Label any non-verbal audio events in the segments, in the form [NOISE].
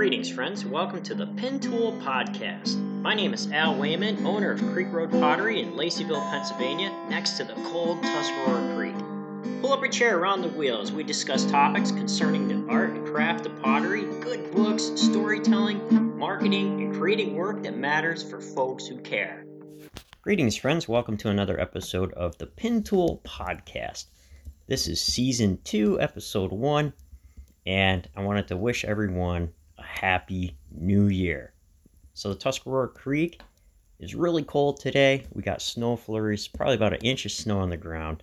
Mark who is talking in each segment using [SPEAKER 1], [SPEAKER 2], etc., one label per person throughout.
[SPEAKER 1] Greetings, friends. Welcome to the Pin Tool Podcast. My name is Al Wayman, owner of Creek Road Pottery in Laceyville, Pennsylvania, next to the cold Tuscarora Creek. Pull up a chair around the wheel as we discuss topics concerning the art and craft of pottery, good books, storytelling, marketing, and creating work that matters for folks who care. Greetings, friends. Welcome to another episode of the Pin Tool Podcast. This is season two, episode one, and I wanted to wish everyone happy new year. So, the Tuscarora Creek is really cold today. We got snow flurries, probably about an inch of snow on the ground.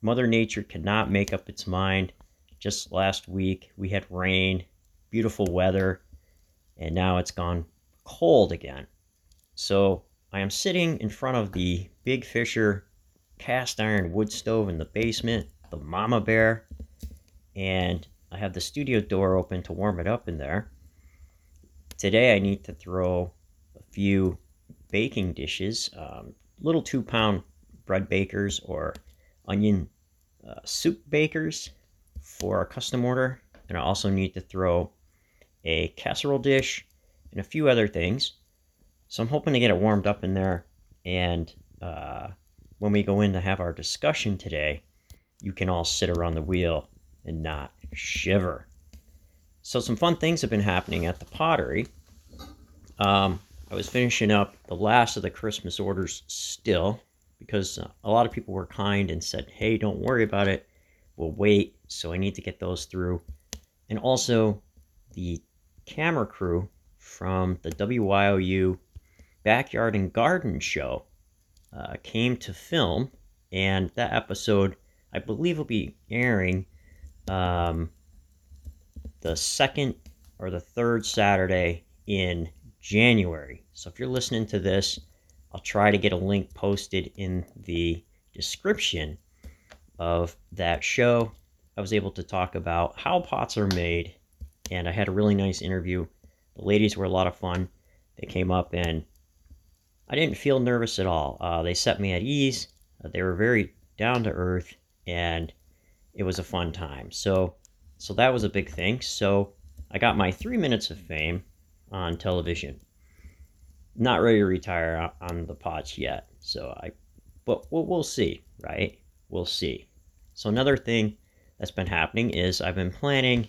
[SPEAKER 1] Mother Nature cannot make up its mind. Just last week, we had rain, beautiful weather, and now it's gone cold again. So, I am sitting in front of the Big Fisher cast iron wood stove in the basement, the Mama Bear, and I have the studio door open to warm it up in there. Today I need to throw a few baking dishes, um, little two pound bread bakers or onion uh, soup bakers for a custom order. And I also need to throw a casserole dish and a few other things. So I'm hoping to get it warmed up in there. And uh, when we go in to have our discussion today, you can all sit around the wheel and not shiver. So, some fun things have been happening at the pottery. Um, I was finishing up the last of the Christmas orders still because uh, a lot of people were kind and said, hey, don't worry about it. We'll wait. So, I need to get those through. And also, the camera crew from the WYOU Backyard and Garden Show uh, came to film, and that episode, I believe, will be airing um, the second or the third Saturday in January. So if you're listening to this, I'll try to get a link posted in the description of that show. I was able to talk about how pots are made, and I had a really nice interview. The ladies were a lot of fun. They came up and I didn't feel nervous at all. Uh, they set me at ease. Uh, they were very down to earth, and it was a fun time. So, so that was a big thing. So I got my three minutes of fame on television. Not ready to retire on the pots yet. So I, but we'll, we'll see, right? We'll see. So another thing that's been happening is I've been planning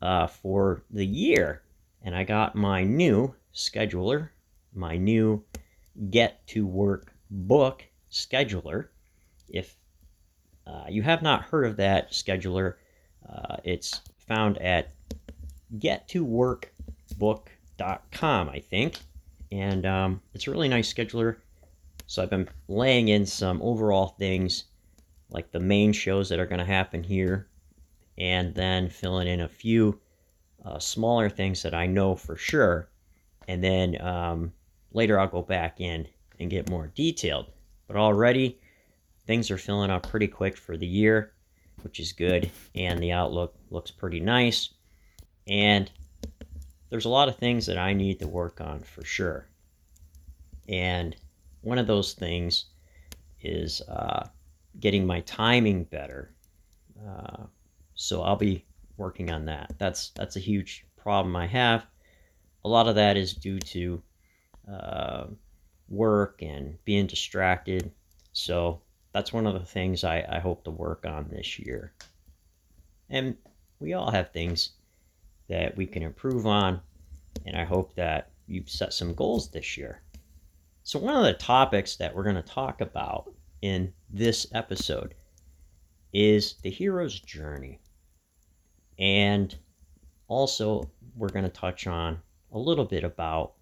[SPEAKER 1] uh, for the year, and I got my new scheduler, my new Get to Work book scheduler. If uh, you have not heard of that scheduler, uh, it's found at gettoworkbook.com, I think. And um, it's a really nice scheduler. So I've been laying in some overall things like the main shows that are going to happen here, and then filling in a few uh, smaller things that I know for sure. And then um, later I'll go back in and get more detailed. But already things are filling up pretty quick for the year, which is good, and the outlook looks pretty nice. And there's a lot of things that I need to work on for sure. And one of those things is uh, getting my timing better. Uh, so I'll be working on that. That's that's a huge problem I have. A lot of that is due to uh, work and being distracted. So that's one of the things I, I hope to work on this year. And we all have things that we can improve on, and I hope that you've set some goals this year. So, one of the topics that we're going to talk about in this episode is the hero's journey. And also, we're going to touch on a little bit about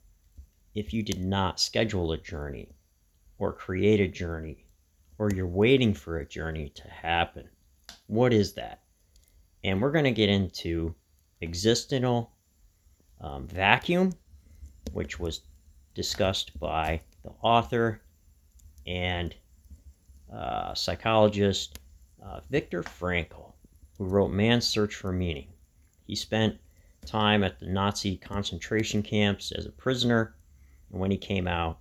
[SPEAKER 1] if you did not schedule a journey or create a journey or you're waiting for a journey to happen. What is that? And we're going to get into existential um, vacuum, which was discussed by the author and uh, psychologist uh, Viktor Frankl, who wrote Man's Search for Meaning. He spent time at the Nazi concentration camps as a prisoner, and when he came out,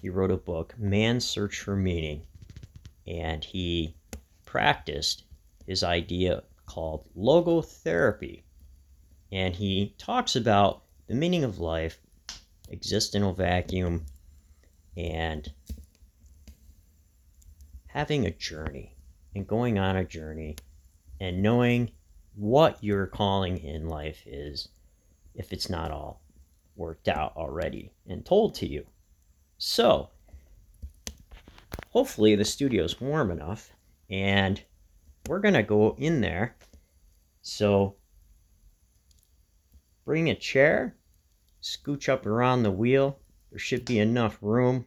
[SPEAKER 1] he wrote a book, Man's Search for Meaning, and he practiced his idea called logotherapy. and he talks about the meaning of life, existential vacuum, and having a journey and going on a journey and knowing what your calling in life is if it's not all worked out already and told to you. So, hopefully, the studio is warm enough and we're to go in there. So, bring a chair, scooch up around the wheel. There should be enough room.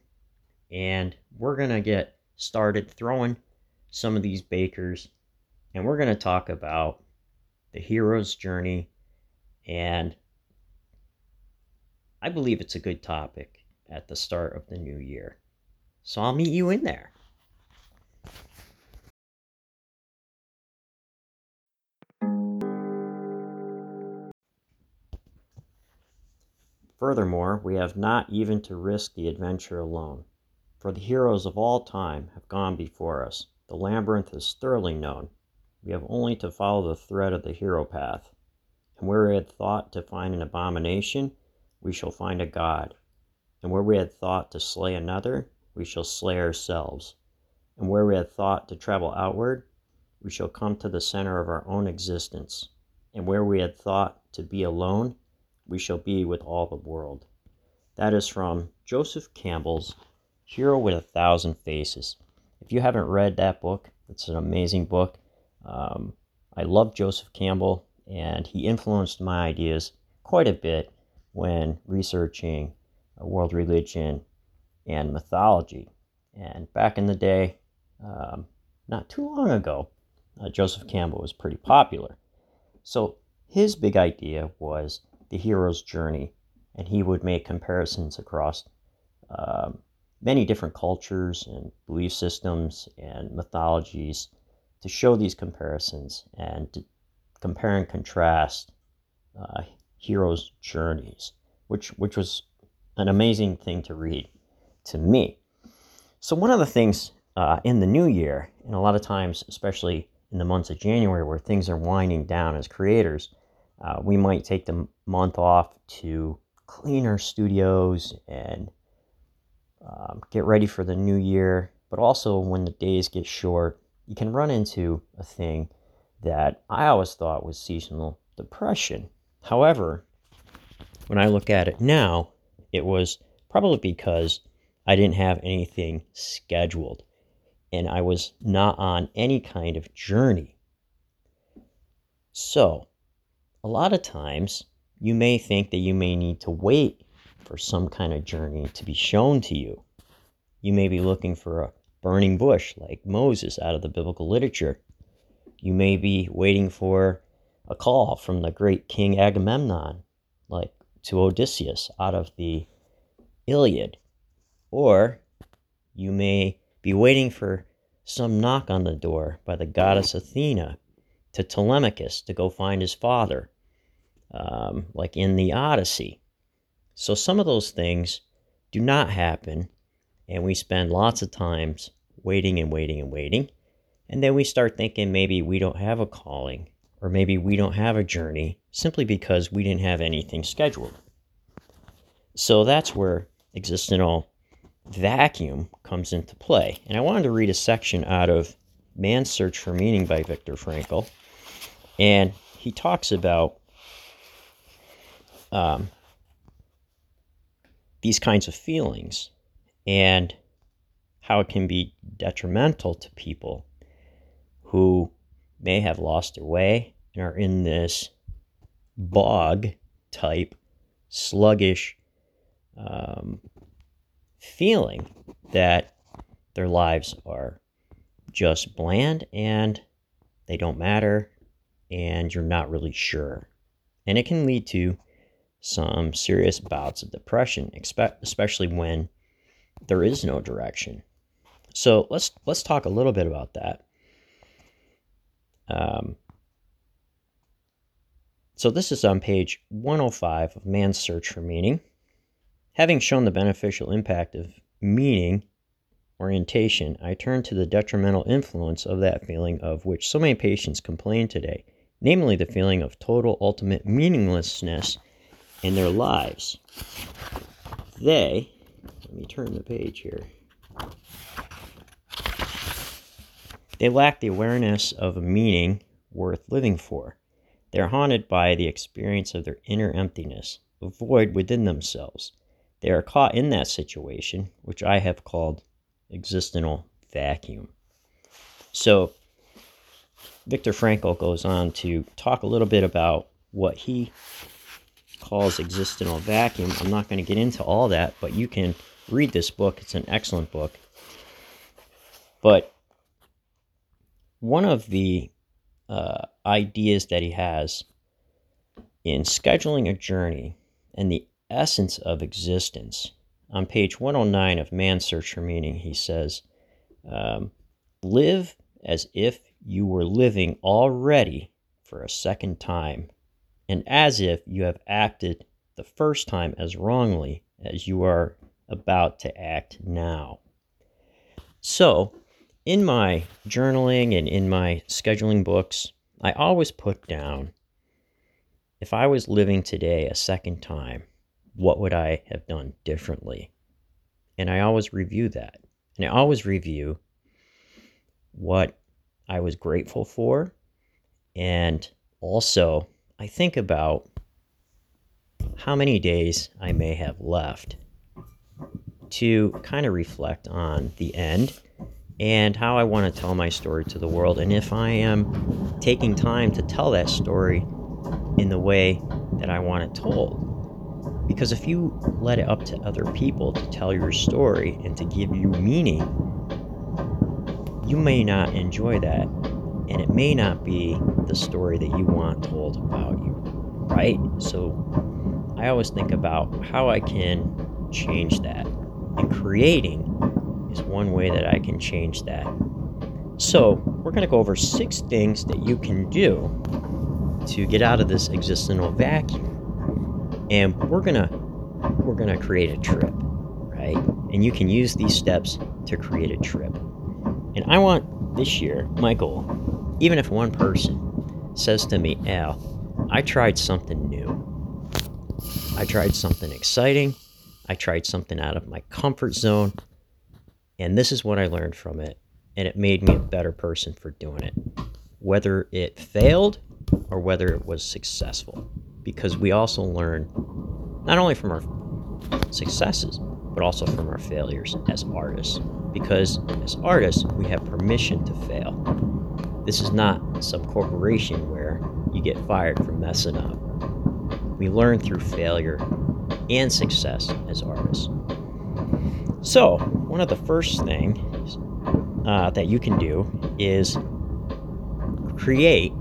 [SPEAKER 1] And we're to get started throwing some of these bakers. And we're to talk about the hero's journey. And I believe it's a good topic at the start of the new year. So I'll meet you in there. Furthermore, we have not even to risk the adventure alone, for the heroes of all time have gone before us. The labyrinth is thoroughly known. We have only to follow the thread of the hero path, and where we had thought to find an abomination, we shall find a god, and where we had thought to slay another, we shall slay ourselves, and where we had thought to travel outward, we shall come to the center of our own existence, and where we had thought to be alone, we shall be with all the world. That is from Joseph Campbell's Hero with a Thousand Faces. If you haven't read that book, it's an amazing book. Um, I love Joseph Campbell, and he influenced my ideas quite a bit when researching world religion and mythology. And back in the day, um, not too long ago, uh, Joseph Campbell was pretty popular. So his big idea was the hero's journey, and he would make comparisons across um, many different cultures and belief systems and mythologies to show these comparisons and to compare and contrast uh, heroes' journeys, which which was an amazing thing to read to me. So one of the things uh, in the new year, and a lot of times, especially in the months of January, where things are winding down as creators, uh, we might take the month off to clean our studios and um, get ready for the new year. But also, when the days get short, you can run into a thing that I always thought was seasonal depression. However, when I look at it now, it was probably because I didn't have anything scheduled and I was not on any kind of journey. So, a lot of times you may think that you may need to wait for some kind of journey to be shown to you. You may be looking for a burning bush like Moses out of the biblical literature. You may be waiting for a call from the great king Agamemnon, like to Odysseus out of the Iliad. Or you may be waiting for some knock on the door by the goddess Athena to Telemachus to go find his father, um, like in the Odyssey. So some of those things do not happen, and we spend lots of times waiting and waiting and waiting. And then we start thinking maybe we don't have a calling, or maybe we don't have a journey simply because we didn't have anything scheduled. So that's where existential vacuum comes into play. And I wanted to read a section out of Man's Search for Meaning by Viktor Frankl. And he talks about um, these kinds of feelings and how it can be detrimental to people who may have lost their way and are in this bog type, sluggish um, feeling that their lives are just bland and they don't matter and you're not really sure. And it can lead to some serious bouts of depression, especially when there is no direction. So let's let's talk a little bit about that. Um, so this is on page 105 of Man's Search for Meaning. Having shown the beneficial impact of meaning orientation, I turn to the detrimental influence of that feeling of which so many patients complain today namely the feeling of total ultimate meaninglessness in their lives. They, let me turn the page here. They lack the awareness of a meaning worth living for. They're haunted by the experience of their inner emptiness, a void within themselves. They are caught in that situation, which I have called existential vacuum. So, Viktor Frankl goes on to talk a little bit about what he calls existential vacuum. I'm not going to get into all that, but you can read this book. It's an excellent book. But one of the uh, ideas that he has in scheduling a journey and the essence of existence. On page 109 of Man's Search for Meaning, he says, um, Live as if you were living already for a second time, and as if you have acted the first time as wrongly as you are about to act now. So, in my journaling and in my scheduling books, I always put down if I was living today a second time, what would I have done differently? And I always review that. And I always review what I was grateful for. And also, I think about how many days I may have left to kind of reflect on the end and how I want to tell my story to the world. And if I am taking time to tell that story in the way that I want it told. Because if you let it up to other people to tell your story and to give you meaning, you may not enjoy that. And it may not be the story that you want told about you, right? So I always think about how I can change that. And creating is one way that I can change that. So, we're going to go over six things that you can do to get out of this existential vacuum. And we're to we're to create a trip, right? And you can use these steps to create a trip. And I want this year, my goal, even if one person says to me, Al, I tried something new. I tried something exciting. I tried something out of my comfort zone. And this is what I learned from it. And it made me a better person for doing it. Whether it failed or whether it was successful. Because we also learn not only from our successes, but also from our failures as artists. Because as artists, we have permission to fail. This is not some corporation where you get fired for messing up. We learn through failure and success as artists. So, one of the first things uh, that you can do is create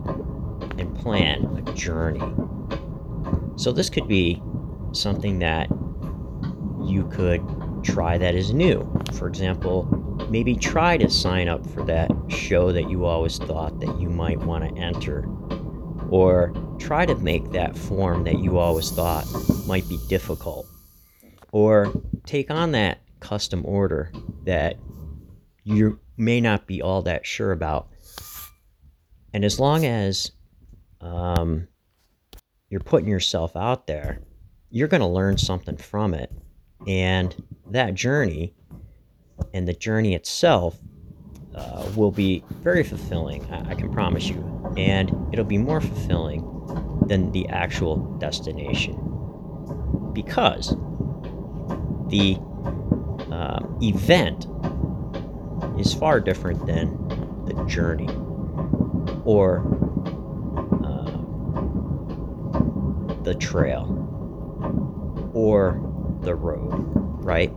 [SPEAKER 1] and plan a journey. So, this could be something that you could try that is new. For example, maybe try to sign up for that show that you always thought that you might want to enter. Or try to make that form that you always thought might be difficult. Or take on that custom order that you may not be all that sure about. And as long as um, you're putting yourself out there, you're going to learn something from it. And that journey and the journey itself uh, will be very fulfilling, I, I can promise you. And it'll be more fulfilling than the actual destination. Because the uh, event is far different than the journey or uh, the trail or the road, right?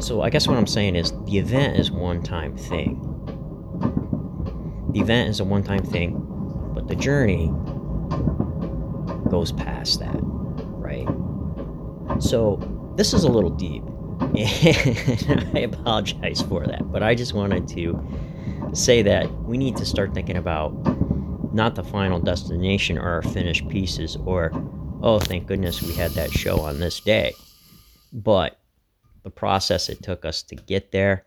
[SPEAKER 1] So I guess what I'm saying is the event is one time thing. The event is a one time thing, but the journey goes past that, right? So this is a little deep, [LAUGHS] and I apologize for that, but I just wanted to say that we need to start thinking about not the final destination or our finished pieces or, oh, thank goodness we had that show on this day, but the process it took us to get there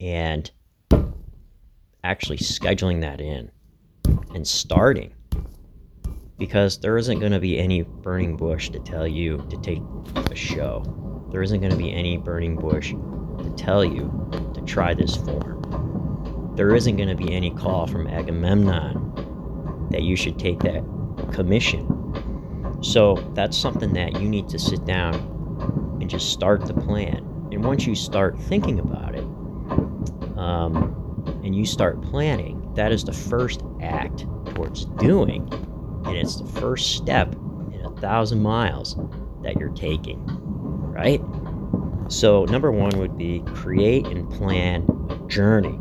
[SPEAKER 1] and actually scheduling that in and starting because there isn't going to be any burning bush to tell you to take a show. There isn't going to be any burning bush to tell you to try this form. There isn't going to be any call from Agamemnon that you should take that commission. So that's something that you need to sit down and just start the plan. And once you start thinking about it, um, and you start planning, that is the first act towards doing. And it's the first step in a thousand miles that you're taking, right? So, number one would be create and plan a journey.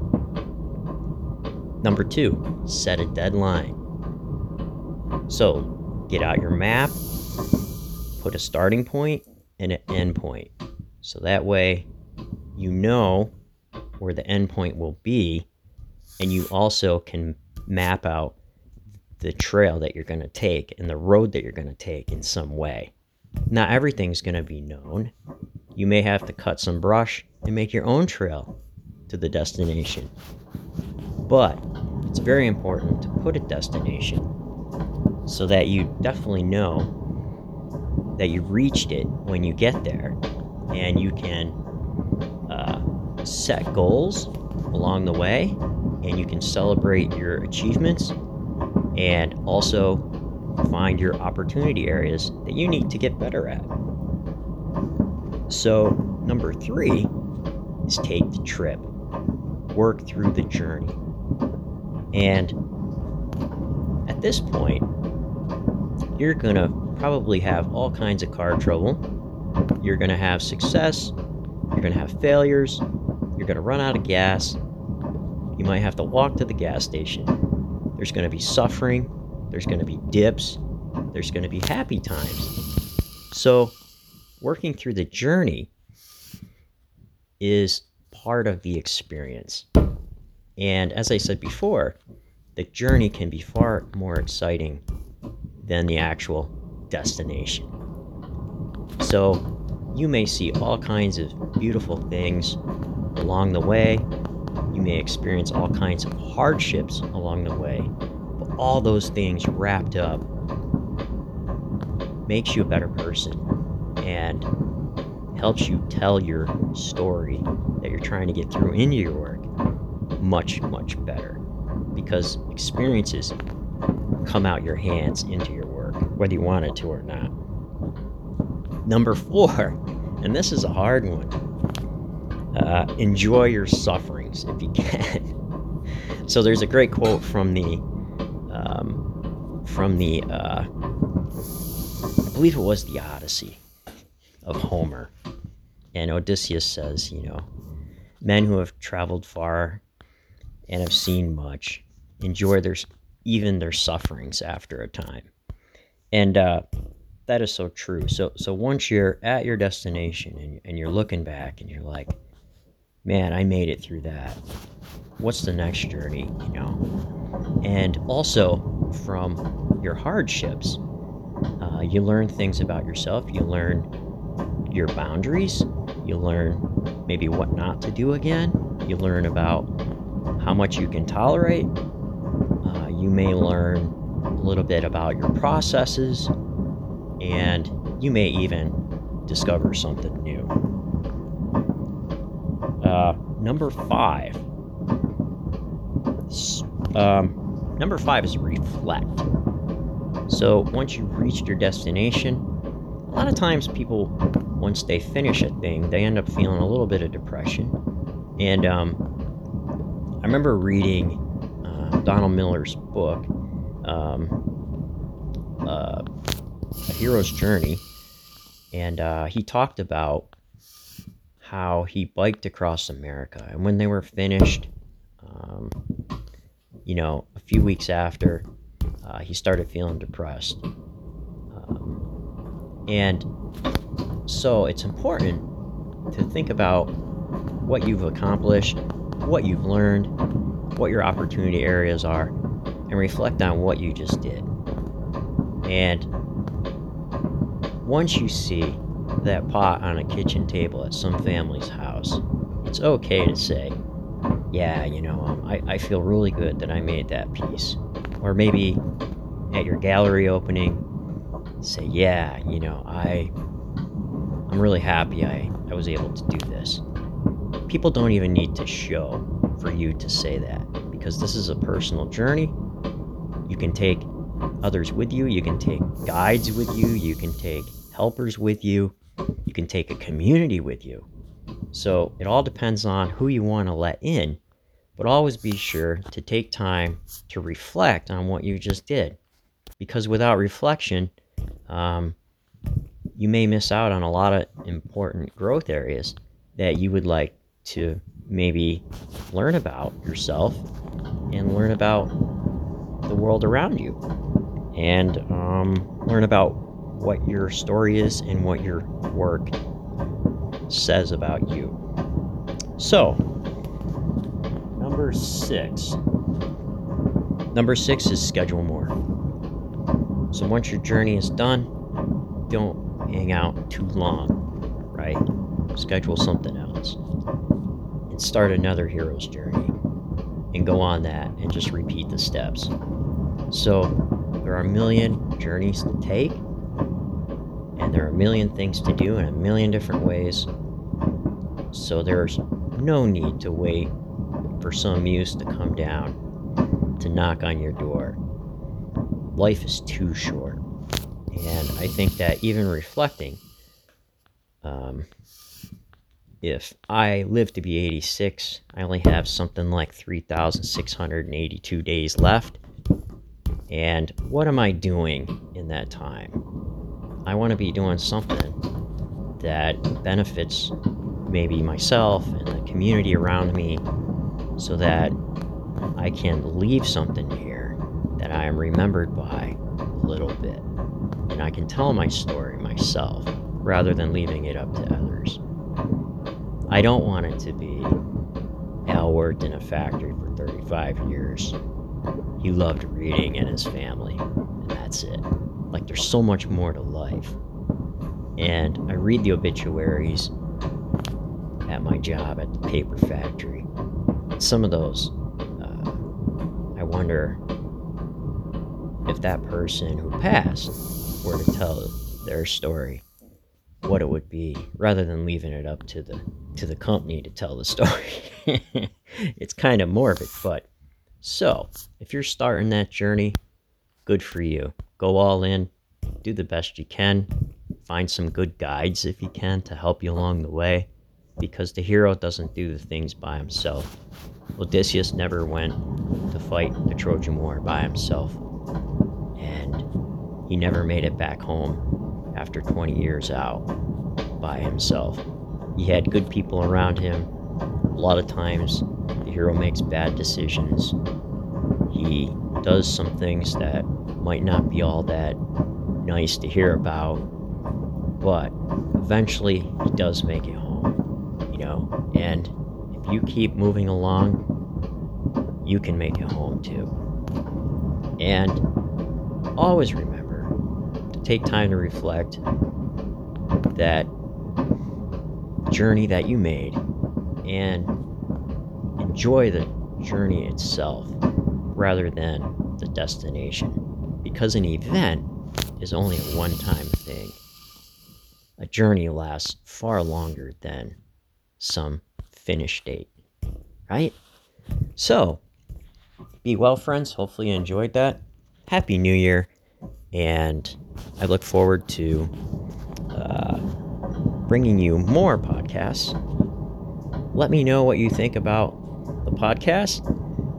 [SPEAKER 1] Number two, set a deadline. So, get out your map, put a starting point and an end point. So that way you know where the end point will be, and you also can map out the trail that you're going to take and the road that you're going to take in some way. Not everything's going to be known. You may have to cut some brush and make your own trail to the destination. But it's very important to put a destination so that you definitely know that you've reached it when you get there and you can uh, set goals along the way and you can celebrate your achievements and also find your opportunity areas that you need to get better at. So, number three is take the trip, work through the journey. And at this point, you're going to probably have all kinds of car trouble. You're going to have success. You're going to have failures. You're going to run out of gas. You might have to walk to the gas station. There's going to be suffering. There's going to be dips. There's going to be happy times. So, working through the journey is part of the experience. And as I said before, the journey can be far more exciting than the actual destination. So, you may see all kinds of beautiful things along the way. You may experience all kinds of hardships along the way. But all those things wrapped up makes you a better person and helps you tell your story that you're trying to get through into your work much, much better. Because experiences come out your hands into your work, whether you want it to or not. Number four, and this is a hard one uh, enjoy your sufferings if you can. [LAUGHS] so there's a great quote from the, um, from the, uh, I believe it was the Odyssey of Homer. And Odysseus says, you know, men who have traveled far and have seen much enjoy their even their sufferings after a time. And uh, that is so true. So so once you're at your destination and, and you're looking back and you're like, man, I made it through that. What's the next journey, you know? And also from your hardships, uh, you learn things about yourself. You learn your boundaries. You learn maybe what not to do again. You learn about how much you can tolerate. Uh, you may learn a little bit about your processes and you may even discover something new. Uh, number five. Um, number five is reflect. So once you've reached your destination, a lot of times people, once they finish a thing, they end up feeling a little bit of depression. And um, remember reading uh, Donald Miller's book, um, uh, a hero's journey, and uh, he talked about how he biked across America, and when they were finished, um, you know, a few weeks after, uh, he started feeling depressed, um, and so it's important to think about what you've accomplished, what you've learned, what your opportunity areas are, and reflect on what you just did. And once you see that pot on a kitchen table at some family's house, it's okay to say, yeah, you know, um, I, I feel really good that I made that piece. or maybe at your gallery opening, say, yeah, you know, I, I'm really happy I, I was able to do this. People don't even need to show for you to say that because this is a personal journey. You can take others with you, you can take guides with you, you can take helpers with you, you can take a community with you. So it all depends on who you want to let in, but always be sure to take time to reflect on what you just did. Because without reflection, um, you may miss out on a lot of important growth areas that you would like to maybe learn about yourself and learn about the world around you and um, learn about what your story is and what your work says about you. So, number six. Number six is schedule more. So, once your journey is done, don't hang out too long, right? Schedule something else start another hero's journey and go on that and just repeat the steps. So, there are a million journeys to take, and there are a million things to do in a million different ways. So, there's no need to wait for some muse to come down to knock on your door. Life is too short. And I think that even reflecting, um, if I live to be 86, I only have something like 3,682 days left. And what am I doing in that time? I want to be doing something that benefits maybe myself and the community around me so that I can leave something here that I am remembered by a little bit. And I can tell my story myself rather than leaving it up to others. I don't want it to be Al worked in a factory for 35 years he loved reading and his family, and that's it. Like, there's so much more to life. And I read the obituaries at my job at the paper factory. Some of those, uh, I wonder if that person who passed were to tell their story, what it would be, rather than leaving it up to the to the company to tell the [LAUGHS] story. it's kind of morbid, but so, if you're starting that journey, good for you. Go all in, do the best you can, find some good guides if you can to help you along the way, because the hero doesn't do the things by himself. Odysseus never went to fight the Trojan War by himself, and he never made it back home after 20 years out by himself. He had good people around him. A lot of times, the hero makes bad decisions. He does some things that might not be all that nice to hear about, but eventually he does make it home, you know? And if you keep moving along, you can make it home too. And always remember take time to reflect that journey that you made and enjoy the journey itself rather than the destination. Because an event is only a one time thing, a journey lasts far longer than some finish date, right? So, be well, friends. Hopefully, you enjoyed that. Happy New Year. And I look forward to uh, bringing you more podcasts. Let me know what you think about the podcast.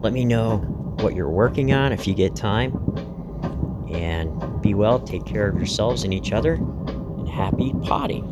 [SPEAKER 1] Let me know what you're working on if you get time. And be well, take care of yourselves and each other, and happy potting.